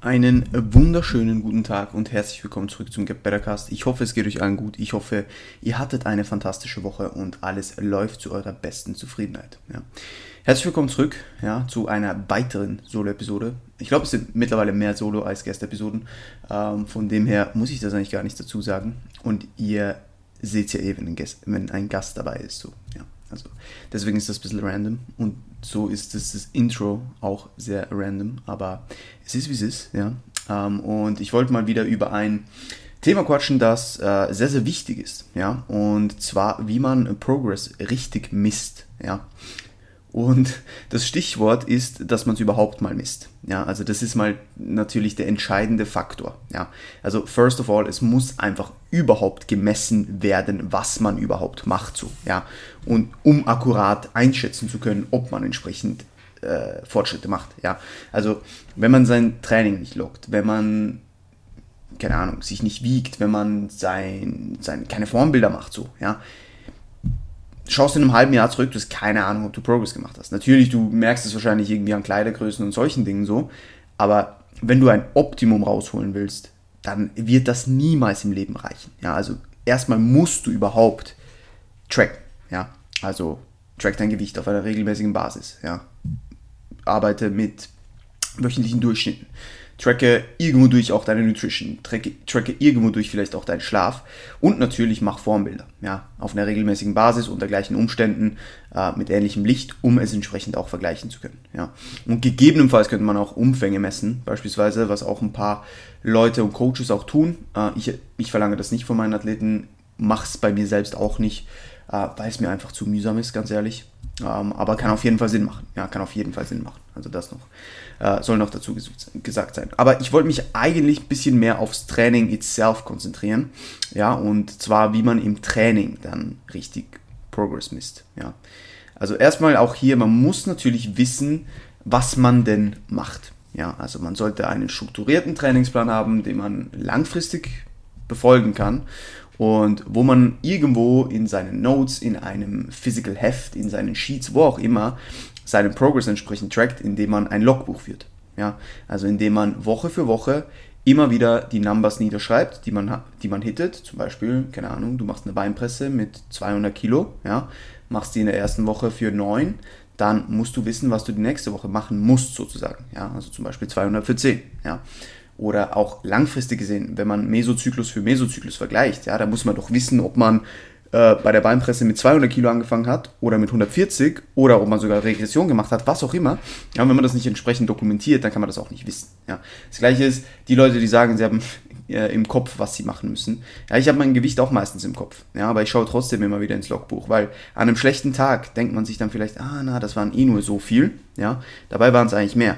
Einen wunderschönen guten Tag und herzlich willkommen zurück zum Get Better Cast. Ich hoffe, es geht euch allen gut. Ich hoffe, ihr hattet eine fantastische Woche und alles läuft zu eurer besten Zufriedenheit. Ja. Herzlich willkommen zurück ja, zu einer weiteren Solo-Episode. Ich glaube, es sind mittlerweile mehr Solo- als Gäste-Episoden. Ähm, von dem her muss ich das eigentlich gar nicht dazu sagen. Und ihr seht ja eh, wenn ein, Gast, wenn ein Gast dabei ist. So, ja. Also deswegen ist das ein bisschen random und so ist das, das Intro auch sehr random, aber es ist wie es ist, ja. Ähm, und ich wollte mal wieder über ein Thema quatschen, das äh, sehr, sehr wichtig ist, ja. Und zwar, wie man Progress richtig misst, ja. Und das Stichwort ist, dass man es überhaupt mal misst. Ja, also das ist mal natürlich der entscheidende Faktor. Ja, also first of all, es muss einfach überhaupt gemessen werden, was man überhaupt macht so. Ja, und um akkurat einschätzen zu können, ob man entsprechend äh, Fortschritte macht. Ja, also wenn man sein Training nicht lockt, wenn man keine Ahnung, sich nicht wiegt, wenn man sein, sein, keine Formbilder macht, so, ja, schaust in einem halben Jahr zurück, du hast keine Ahnung, ob du Progress gemacht hast. Natürlich, du merkst es wahrscheinlich irgendwie an Kleidergrößen und solchen Dingen so, aber wenn du ein Optimum rausholen willst, dann wird das niemals im Leben reichen. Ja, also erstmal musst du überhaupt tracken. Ja, also track dein Gewicht auf einer regelmäßigen Basis. Ja, arbeite mit wöchentlichen Durchschnitten tracke irgendwo durch auch deine Nutrition, tracke, tracke irgendwo durch vielleicht auch deinen Schlaf und natürlich mach Formbilder, ja, auf einer regelmäßigen Basis unter gleichen Umständen äh, mit ähnlichem Licht, um es entsprechend auch vergleichen zu können, ja. Und gegebenenfalls könnte man auch Umfänge messen, beispielsweise, was auch ein paar Leute und Coaches auch tun. Äh, ich, ich verlange das nicht von meinen Athleten, mach's bei mir selbst auch nicht, äh, weil es mir einfach zu mühsam ist, ganz ehrlich. Ähm, aber kann auf jeden Fall Sinn machen. Ja, kann auf jeden Fall Sinn machen. Also das noch äh, soll noch dazu gesagt sein. Aber ich wollte mich eigentlich ein bisschen mehr aufs Training itself konzentrieren. Ja, und zwar wie man im Training dann richtig Progress misst. Ja. Also erstmal auch hier, man muss natürlich wissen, was man denn macht. Ja, also man sollte einen strukturierten Trainingsplan haben, den man langfristig befolgen kann und wo man irgendwo in seinen Notes, in einem Physical Heft, in seinen Sheets, wo auch immer, seinen Progress entsprechend trackt, indem man ein Logbuch führt. Ja, also indem man Woche für Woche immer wieder die Numbers niederschreibt, die man, die man hittet. Zum Beispiel, keine Ahnung, du machst eine Beinpresse mit 200 Kilo, ja, machst die in der ersten Woche für 9, dann musst du wissen, was du die nächste Woche machen musst, sozusagen. Ja, also zum Beispiel 200 für 10. Ja oder auch langfristig gesehen, wenn man Mesozyklus für Mesozyklus vergleicht, ja, da muss man doch wissen, ob man äh, bei der Beinpresse mit 200 Kilo angefangen hat oder mit 140 oder ob man sogar Regression gemacht hat, was auch immer. Ja, und wenn man das nicht entsprechend dokumentiert, dann kann man das auch nicht wissen. Ja. Das gleiche ist, die Leute, die sagen, sie haben äh, im Kopf, was sie machen müssen. Ja, ich habe mein Gewicht auch meistens im Kopf. Ja, aber ich schaue trotzdem immer wieder ins Logbuch, weil an einem schlechten Tag denkt man sich dann vielleicht, ah, na, das waren eh nur so viel. Ja, dabei waren es eigentlich mehr.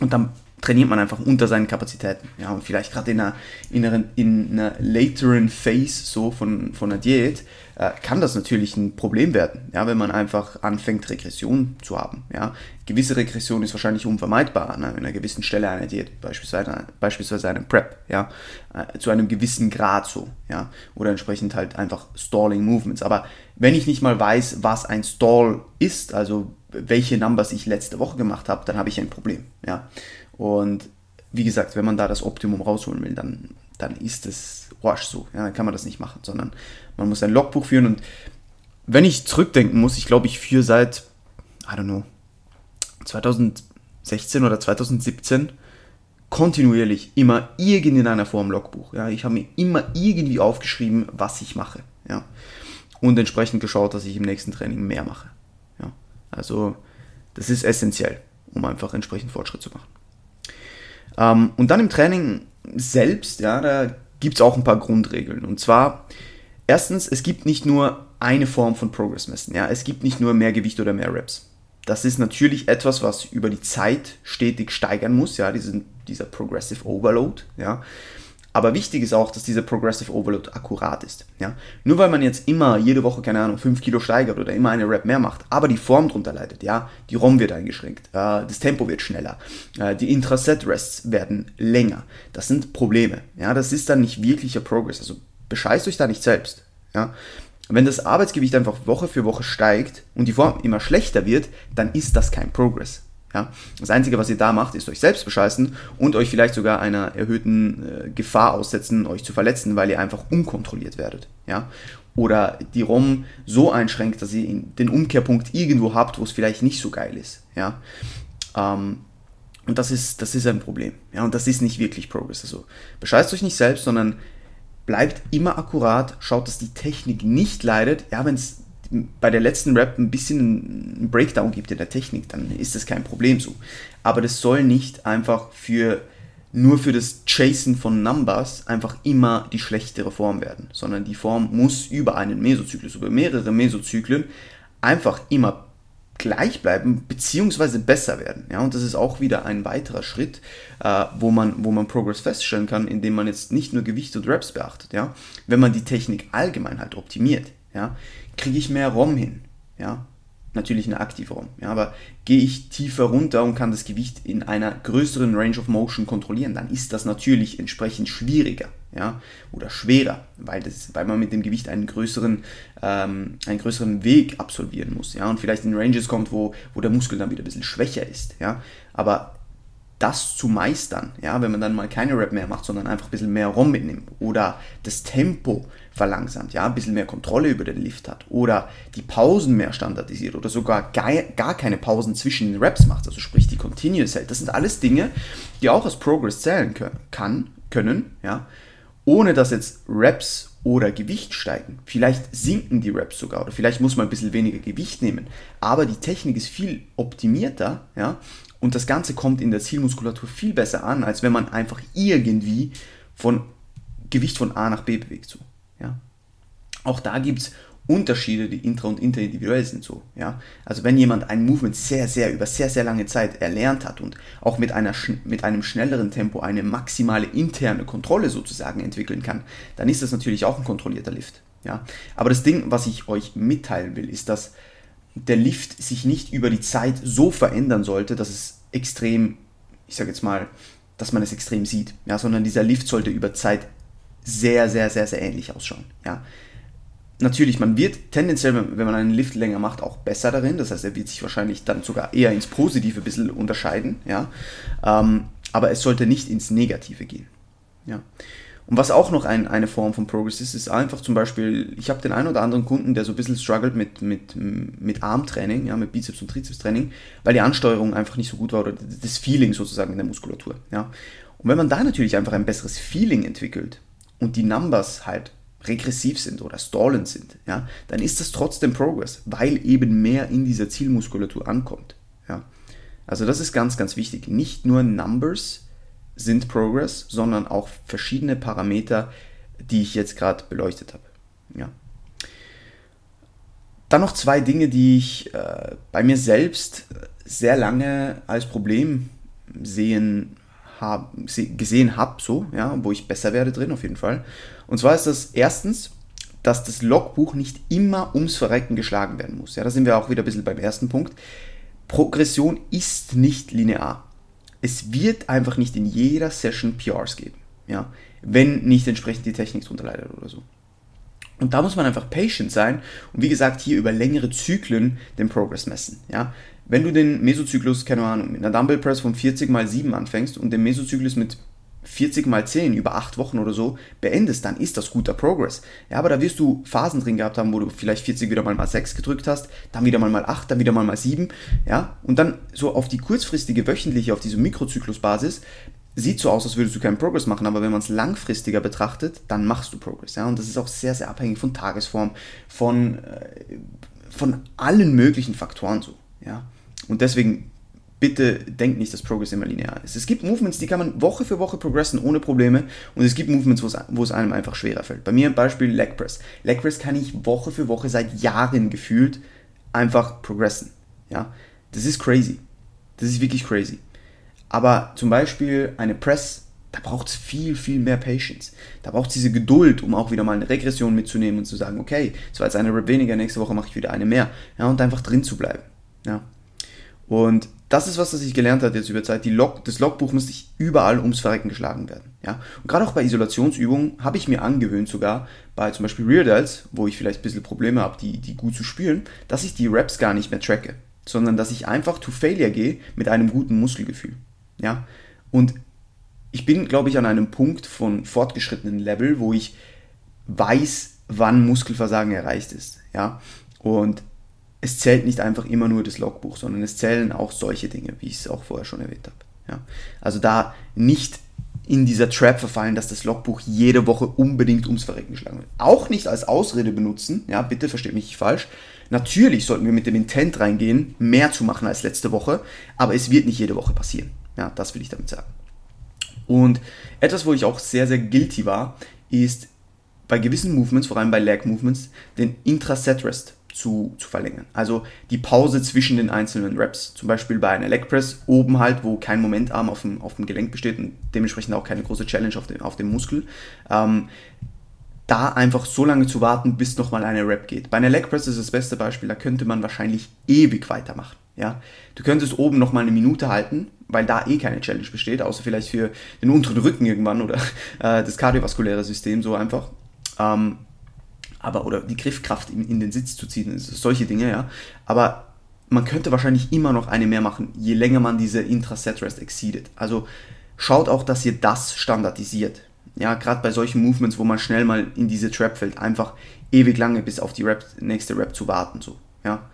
Und dann trainiert man einfach unter seinen Kapazitäten. Ja, und vielleicht gerade in einer, in, einer, in einer lateren Phase so von, von einer Diät äh, kann das natürlich ein Problem werden, ja, wenn man einfach anfängt, Regression zu haben. Ja. Gewisse Regression ist wahrscheinlich unvermeidbar an einer gewissen Stelle einer Diät, beispielsweise, beispielsweise einem Prep, ja, äh, zu einem gewissen Grad so, ja, oder entsprechend halt einfach Stalling Movements. Aber wenn ich nicht mal weiß, was ein Stall ist, also welche Numbers ich letzte Woche gemacht habe, dann habe ich ein Problem, ja. Und wie gesagt, wenn man da das Optimum rausholen will, dann, dann ist es Wasch so. Ja, dann kann man das nicht machen, sondern man muss ein Logbuch führen. Und wenn ich zurückdenken muss, ich glaube, ich führe seit, I don't know, 2016 oder 2017 kontinuierlich immer in einer Form Logbuch. Ja, ich habe mir immer irgendwie aufgeschrieben, was ich mache. Ja, und entsprechend geschaut, dass ich im nächsten Training mehr mache. Ja, also das ist essentiell, um einfach entsprechend Fortschritt zu machen. Ähm, und dann im Training selbst, ja, da gibt es auch ein paar Grundregeln. Und zwar, erstens, es gibt nicht nur eine Form von Progress messen. Ja? Es gibt nicht nur mehr Gewicht oder mehr Reps. Das ist natürlich etwas, was über die Zeit stetig steigern muss, ja, diesen, dieser Progressive Overload, ja. Aber wichtig ist auch, dass dieser Progressive Overload akkurat ist. Ja? Nur weil man jetzt immer jede Woche, keine Ahnung, 5 Kilo steigert oder immer eine Rep mehr macht, aber die Form drunter leidet, ja, die ROM wird eingeschränkt, äh, das Tempo wird schneller, äh, die Intraset-Rests werden länger. Das sind Probleme. Ja? Das ist dann nicht wirklicher Progress. Also bescheißt euch da nicht selbst. Ja? Wenn das Arbeitsgewicht einfach Woche für Woche steigt und die Form immer schlechter wird, dann ist das kein Progress. Ja? Das Einzige, was ihr da macht, ist euch selbst bescheißen und euch vielleicht sogar einer erhöhten äh, Gefahr aussetzen, euch zu verletzen, weil ihr einfach unkontrolliert werdet. Ja? Oder die ROM so einschränkt, dass ihr den Umkehrpunkt irgendwo habt, wo es vielleicht nicht so geil ist. Ja? Ähm, und das ist, das ist ein Problem. Ja? Und das ist nicht wirklich Progress. Also bescheißt euch nicht selbst, sondern bleibt immer akkurat, schaut, dass die Technik nicht leidet. Ja, bei der letzten Rap ein bisschen einen Breakdown gibt in der Technik, dann ist das kein Problem so. Aber das soll nicht einfach für nur für das Chasen von Numbers einfach immer die schlechtere Form werden, sondern die Form muss über einen Mesozyklus, über mehrere Mesozyklen einfach immer gleich bleiben beziehungsweise besser werden. Ja, und das ist auch wieder ein weiterer Schritt, äh, wo, man, wo man Progress feststellen kann, indem man jetzt nicht nur Gewicht und Reps beachtet. Ja, wenn man die Technik allgemein halt optimiert. Ja, kriege ich mehr ROM hin. Ja, natürlich eine aktive ROM. Ja, aber gehe ich tiefer runter und kann das Gewicht in einer größeren Range of Motion kontrollieren, dann ist das natürlich entsprechend schwieriger. Ja, oder schwerer, weil, das, weil man mit dem Gewicht einen größeren, ähm, einen größeren Weg absolvieren muss. Ja, und vielleicht in Ranges kommt, wo, wo der Muskel dann wieder ein bisschen schwächer ist. Ja, aber das zu meistern, ja, wenn man dann mal keine Rap mehr macht, sondern einfach ein bisschen mehr ROM mitnimmt oder das Tempo verlangsamt, ja, ein bisschen mehr Kontrolle über den Lift hat oder die Pausen mehr standardisiert oder sogar gar, keine Pausen zwischen den Raps macht, also sprich die Continuous hält. Das sind alles Dinge, die auch als Progress zählen können, kann, können, ja, ohne dass jetzt Raps oder Gewicht steigen. Vielleicht sinken die Raps sogar oder vielleicht muss man ein bisschen weniger Gewicht nehmen. Aber die Technik ist viel optimierter, ja, und das Ganze kommt in der Zielmuskulatur viel besser an, als wenn man einfach irgendwie von Gewicht von A nach B bewegt. So, ja. Auch da gibt es Unterschiede, die intra- und interindividuell sind so. Ja? Also wenn jemand ein Movement sehr, sehr über sehr, sehr lange Zeit erlernt hat und auch mit, einer, mit einem schnelleren Tempo eine maximale interne Kontrolle sozusagen entwickeln kann, dann ist das natürlich auch ein kontrollierter Lift. Ja? Aber das Ding, was ich euch mitteilen will, ist, dass der Lift sich nicht über die Zeit so verändern sollte, dass es extrem, ich sage jetzt mal, dass man es extrem sieht, ja, sondern dieser Lift sollte über Zeit sehr, sehr, sehr, sehr ähnlich ausschauen, ja. Natürlich, man wird tendenziell, wenn man einen Lift länger macht, auch besser darin. Das heißt, er wird sich wahrscheinlich dann sogar eher ins Positive ein bisschen unterscheiden, ja. Ähm, aber es sollte nicht ins Negative gehen, ja. Und was auch noch ein, eine Form von Progress ist, ist einfach zum Beispiel, ich habe den einen oder anderen Kunden, der so ein bisschen struggelt mit, mit, mit Armtraining, ja, mit Bizeps- und Trizepstraining, weil die Ansteuerung einfach nicht so gut war oder das Feeling sozusagen in der Muskulatur. Ja. Und wenn man da natürlich einfach ein besseres Feeling entwickelt und die Numbers halt regressiv sind oder stallend sind, ja, dann ist das trotzdem Progress, weil eben mehr in dieser Zielmuskulatur ankommt. Ja. Also das ist ganz, ganz wichtig. Nicht nur Numbers, sind Progress, sondern auch verschiedene Parameter, die ich jetzt gerade beleuchtet habe. Ja. Dann noch zwei Dinge, die ich äh, bei mir selbst sehr lange als Problem sehen hab, gesehen habe, so, ja, wo ich besser werde drin auf jeden Fall. Und zwar ist das erstens, dass das Logbuch nicht immer ums Verrecken geschlagen werden muss. Ja, da sind wir auch wieder ein bisschen beim ersten Punkt. Progression ist nicht linear es wird einfach nicht in jeder Session PRs geben, ja, wenn nicht entsprechend die Technik drunter leidet oder so. Und da muss man einfach patient sein und wie gesagt hier über längere Zyklen den Progress messen, ja. Wenn du den Mesozyklus, keine Ahnung, mit einer Dumbbell Press von 40 mal 7 anfängst und den Mesozyklus mit 40 mal 10 über 8 Wochen oder so beendest, dann ist das guter Progress. Ja, aber da wirst du Phasen drin gehabt haben, wo du vielleicht 40 wieder mal mal 6 gedrückt hast, dann wieder mal mal 8, dann wieder mal mal 7, ja, und dann so auf die kurzfristige, wöchentliche, auf diese Mikrozyklusbasis, sieht so aus, als würdest du keinen Progress machen, aber wenn man es langfristiger betrachtet, dann machst du Progress, ja, und das ist auch sehr, sehr abhängig von Tagesform, von, äh, von allen möglichen Faktoren so, ja, und deswegen bitte denkt nicht, dass Progress immer linear ist. Es gibt Movements, die kann man Woche für Woche progressen ohne Probleme und es gibt Movements, wo es einem einfach schwerer fällt. Bei mir ein Beispiel Leg Press. Leg Press kann ich Woche für Woche seit Jahren gefühlt einfach progressen. Ja, das ist crazy. Das ist wirklich crazy. Aber zum Beispiel eine Press, da braucht es viel, viel mehr Patience. Da braucht es diese Geduld, um auch wieder mal eine Regression mitzunehmen und zu sagen, okay, es war jetzt eine Rep weniger, nächste Woche mache ich wieder eine mehr. Ja, und einfach drin zu bleiben. Ja. Und das ist was, das ich gelernt habe jetzt über Zeit. Die Log, das Logbuch muss nicht überall ums Verrecken geschlagen werden. Ja? Und gerade auch bei Isolationsübungen habe ich mir angewöhnt, sogar bei zum Beispiel Rear Delts, wo ich vielleicht ein bisschen Probleme habe, die, die gut zu spüren, dass ich die Reps gar nicht mehr tracke. sondern dass ich einfach to Failure gehe mit einem guten Muskelgefühl. Ja? Und ich bin, glaube ich, an einem Punkt von fortgeschrittenen Level, wo ich weiß, wann Muskelversagen erreicht ist. Ja? Und es zählt nicht einfach immer nur das Logbuch, sondern es zählen auch solche Dinge, wie ich es auch vorher schon erwähnt habe. Ja? Also da nicht in dieser Trap verfallen, dass das Logbuch jede Woche unbedingt ums Verrecken geschlagen wird. Auch nicht als Ausrede benutzen, ja, bitte versteht mich nicht falsch. Natürlich sollten wir mit dem Intent reingehen, mehr zu machen als letzte Woche, aber es wird nicht jede Woche passieren. Ja, das will ich damit sagen. Und etwas, wo ich auch sehr, sehr guilty war, ist bei gewissen Movements, vor allem bei Leg Movements, den Intra-Set-Rest zu, zu verlängern. Also die Pause zwischen den einzelnen Reps. Zum Beispiel bei einer Leg Press oben halt, wo kein Momentarm auf dem, auf dem Gelenk besteht und dementsprechend auch keine große Challenge auf dem, auf dem Muskel. Ähm, da einfach so lange zu warten, bis nochmal eine Rep geht. Bei einer Leg Press ist das beste Beispiel, da könnte man wahrscheinlich ewig weitermachen. Ja? Du könntest oben nochmal eine Minute halten, weil da eh keine Challenge besteht, außer vielleicht für den unteren Rücken irgendwann oder äh, das kardiovaskuläre System so einfach. Ähm, aber oder die Griffkraft in, in den Sitz zu ziehen, solche Dinge, ja. Aber man könnte wahrscheinlich immer noch eine mehr machen, je länger man diese Intra-Set-Rest exceedet. Also schaut auch, dass ihr das standardisiert. Ja, gerade bei solchen Movements, wo man schnell mal in diese Trap fällt, einfach ewig lange bis auf die Rap, nächste Rap zu warten, so, ja.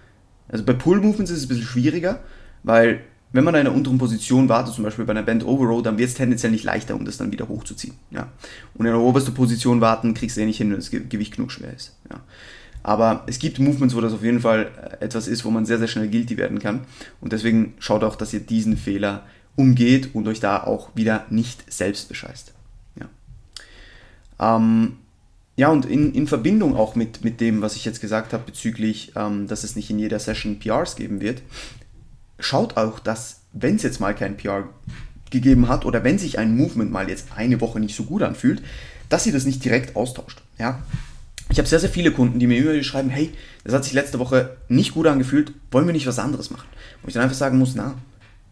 Also bei Pull-Movements ist es ein bisschen schwieriger, weil wenn man in einer unteren Position wartet, zum Beispiel bei einer Band Over Row, dann wird es tendenziell nicht leichter, um das dann wieder hochzuziehen. Ja. Und in der obersten Position warten, kriegst du eh nicht hin, wenn das Gewicht genug schwer ist. Ja. Aber es gibt Movements, wo das auf jeden Fall äh, etwas ist, wo man sehr, sehr schnell guilty werden kann. Und deswegen schaut auch, dass ihr diesen Fehler umgeht und euch da auch wieder nicht selbst bescheißt. Ja, ähm, ja und in, in Verbindung auch mit, mit dem, was ich jetzt gesagt habe bezüglich, ähm, dass es nicht in jeder Session PRs geben wird, schaut auch, dass, wenn es jetzt mal kein PR gegeben hat oder wenn sich ein Movement mal jetzt eine Woche nicht so gut anfühlt, dass ihr das nicht direkt austauscht. Ja? Ich habe sehr, sehr viele Kunden, die mir immer schreiben, hey, das hat sich letzte Woche nicht gut angefühlt, wollen wir nicht was anderes machen? Wo ich dann einfach sagen muss, na,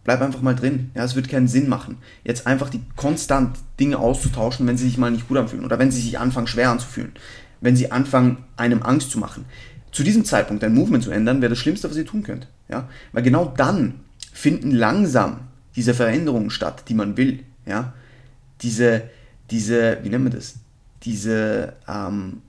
bleib einfach mal drin. Ja, es wird keinen Sinn machen, jetzt einfach die konstant Dinge auszutauschen, wenn sie sich mal nicht gut anfühlen oder wenn sie sich anfangen schwer anzufühlen, wenn sie anfangen einem Angst zu machen zu diesem Zeitpunkt dein Movement zu ändern, wäre das Schlimmste, was ihr tun könnt. Ja? Weil genau dann finden langsam diese Veränderungen statt, die man will. Ja? Diese, diese, wie nennen wir das? Diese ähm,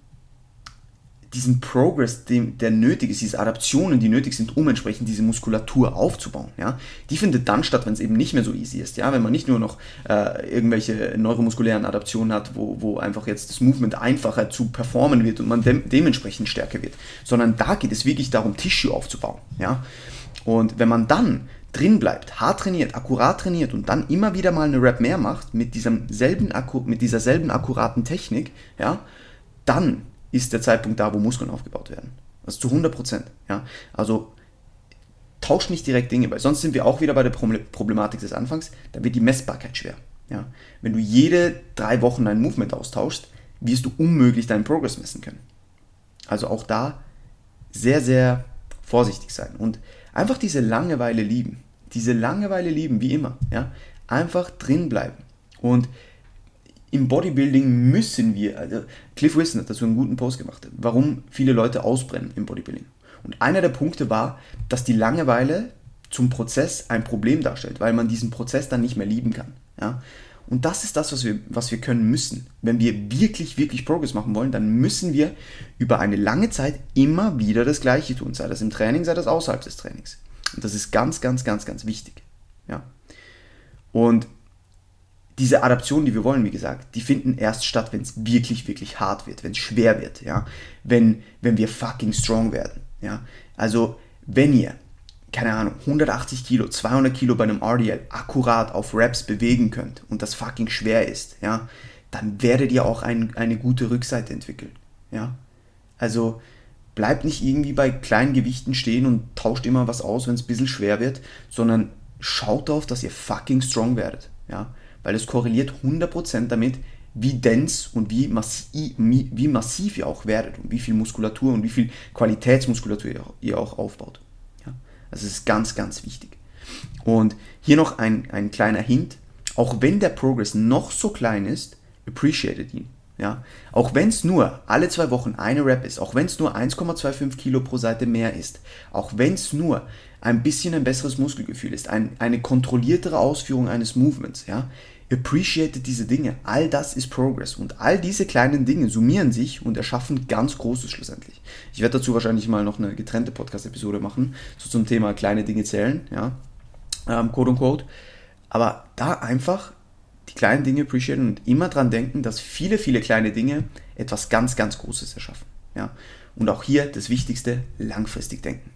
diesen Progress, dem, der nötig ist, diese Adaptionen, die nötig sind, um entsprechend diese Muskulatur aufzubauen, ja, die findet dann statt, wenn es eben nicht mehr so easy ist, ja, wenn man nicht nur noch äh, irgendwelche neuromuskulären Adaptionen hat, wo, wo einfach jetzt das Movement einfacher zu performen wird und man de dementsprechend stärker wird, sondern da geht es wirklich darum, Tissue aufzubauen, ja, und wenn man dann drin bleibt, hart trainiert, akkurat trainiert und dann immer wieder mal eine Rap mehr macht mit, diesem selben, mit dieser selben akkuraten Technik, ja, dann ist der Zeitpunkt da, wo Muskeln aufgebaut werden. Also zu 100 Prozent. Ja? Also tauscht nicht direkt Dinge, weil sonst sind wir auch wieder bei der Problematik des Anfangs, da wird die Messbarkeit schwer. Ja? Wenn du jede drei Wochen dein Movement austauschst, wirst du unmöglich deinen Progress messen können. Also auch da sehr, sehr vorsichtig sein und einfach diese Langeweile lieben. Diese Langeweile lieben, wie immer. Ja? Einfach drin bleiben. Und im Bodybuilding müssen wir, also Cliff Wilson hat dazu einen guten Post gemacht, warum viele Leute ausbrennen im Bodybuilding. Und einer der Punkte war, dass die Langeweile zum Prozess ein Problem darstellt, weil man diesen Prozess dann nicht mehr lieben kann. Ja? Und das ist das, was wir, was wir können müssen. Wenn wir wirklich, wirklich Progress machen wollen, dann müssen wir über eine lange Zeit immer wieder das Gleiche tun, sei das im Training, sei das außerhalb des Trainings. Und das ist ganz, ganz, ganz, ganz wichtig. Ja? Und diese Adaptionen, die wir wollen, wie gesagt, die finden erst statt, wenn es wirklich, wirklich hart wird, wenn es schwer wird, ja. Wenn, wenn wir fucking strong werden, ja. Also, wenn ihr, keine Ahnung, 180 Kilo, 200 Kilo bei einem RDL akkurat auf Reps bewegen könnt und das fucking schwer ist, ja, dann werdet ihr auch ein, eine gute Rückseite entwickeln, ja. Also, bleibt nicht irgendwie bei kleinen Gewichten stehen und tauscht immer was aus, wenn es ein bisschen schwer wird, sondern schaut darauf, dass ihr fucking strong werdet, ja weil es korreliert 100% damit, wie dense und wie massiv, wie massiv ihr auch werdet und wie viel Muskulatur und wie viel Qualitätsmuskulatur ihr auch aufbaut. Ja? Das ist ganz, ganz wichtig. Und hier noch ein, ein kleiner Hint, auch wenn der Progress noch so klein ist, appreciated ihn. ja, auch wenn es nur alle zwei Wochen eine Rep ist, auch wenn es nur 1,25 Kilo pro Seite mehr ist, auch wenn es nur ein bisschen ein besseres Muskelgefühl ist, ein, eine kontrolliertere Ausführung eines Movements, ja, appreciate diese Dinge. All das ist Progress. Und all diese kleinen Dinge summieren sich und erschaffen ganz Großes schlussendlich. Ich werde dazu wahrscheinlich mal noch eine getrennte Podcast-Episode machen, so zum Thema kleine Dinge zählen, ja, ähm, quote unquote. Aber da einfach die kleinen Dinge appreciaten und immer dran denken, dass viele, viele kleine Dinge etwas ganz, ganz Großes erschaffen. Ja? Und auch hier das Wichtigste, langfristig denken.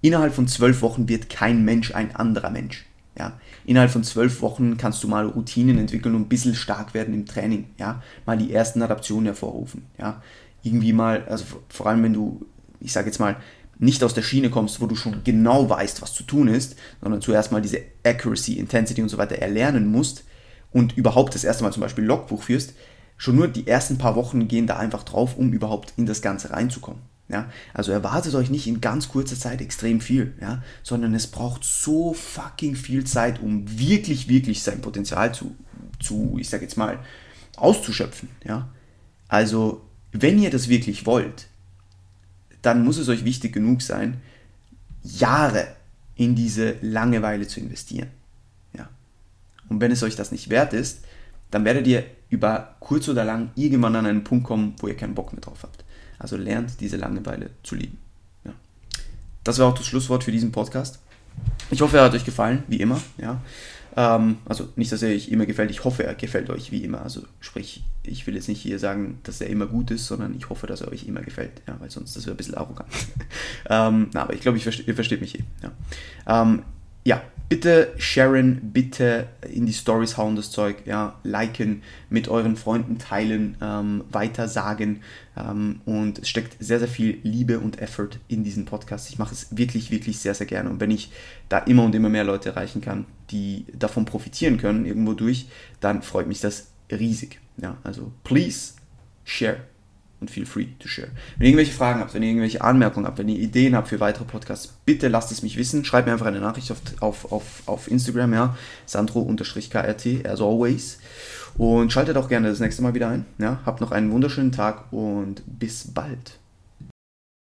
Innerhalb von zwölf Wochen wird kein Mensch ein anderer Mensch. Ja? Innerhalb von zwölf Wochen kannst du mal Routinen entwickeln und ein bisschen stark werden im Training. Ja? Mal die ersten Adaptionen hervorrufen. Ja? Irgendwie mal, also vor allem wenn du, ich sage jetzt mal, nicht aus der Schiene kommst, wo du schon genau weißt, was zu tun ist, sondern zuerst mal diese Accuracy, Intensity und so weiter erlernen musst und überhaupt das erste Mal zum Beispiel Logbuch führst, schon nur die ersten paar Wochen gehen da einfach drauf, um überhaupt in das Ganze reinzukommen. Ja, also erwartet euch nicht in ganz kurzer Zeit extrem viel, ja, sondern es braucht so fucking viel Zeit, um wirklich, wirklich sein Potenzial zu, zu ich sag jetzt mal, auszuschöpfen, ja. Also, wenn ihr das wirklich wollt, dann muss es euch wichtig genug sein, Jahre in diese Langeweile zu investieren. Ja. Und wenn es euch das nicht wert ist, dann werdet ihr über kurz oder lang irgendwann an einen Punkt kommen, wo ihr keinen Bock mehr drauf habt. Also lernt diese Langeweile zu lieben. Ja. Das war auch das Schlusswort für diesen Podcast. Ich hoffe, er hat euch gefallen, wie immer. Ja. Ähm, also nicht, dass er euch immer gefällt, ich hoffe, er gefällt euch wie immer. Also sprich, ich will jetzt nicht hier sagen, dass er immer gut ist, sondern ich hoffe, dass er euch immer gefällt. Ja, weil sonst das wäre ein bisschen arrogant. ähm, na, aber ich glaube, ihr versteht mich hier. Ja. Ähm, ja, bitte sharen, bitte in die Stories hauen das Zeug, ja, liken, mit euren Freunden teilen, ähm, weiter sagen ähm, und es steckt sehr, sehr viel Liebe und Effort in diesen Podcast. Ich mache es wirklich, wirklich sehr, sehr gerne und wenn ich da immer und immer mehr Leute erreichen kann, die davon profitieren können irgendwo durch, dann freut mich das riesig. Ja, also please share und feel free to share. Wenn ihr irgendwelche Fragen habt, wenn ihr irgendwelche Anmerkungen habt, wenn ihr Ideen habt für weitere Podcasts, bitte lasst es mich wissen. Schreibt mir einfach eine Nachricht auf, auf, auf, auf Instagram, ja, sandro-krt, as always. Und schaltet auch gerne das nächste Mal wieder ein. Ja. Habt noch einen wunderschönen Tag und bis bald.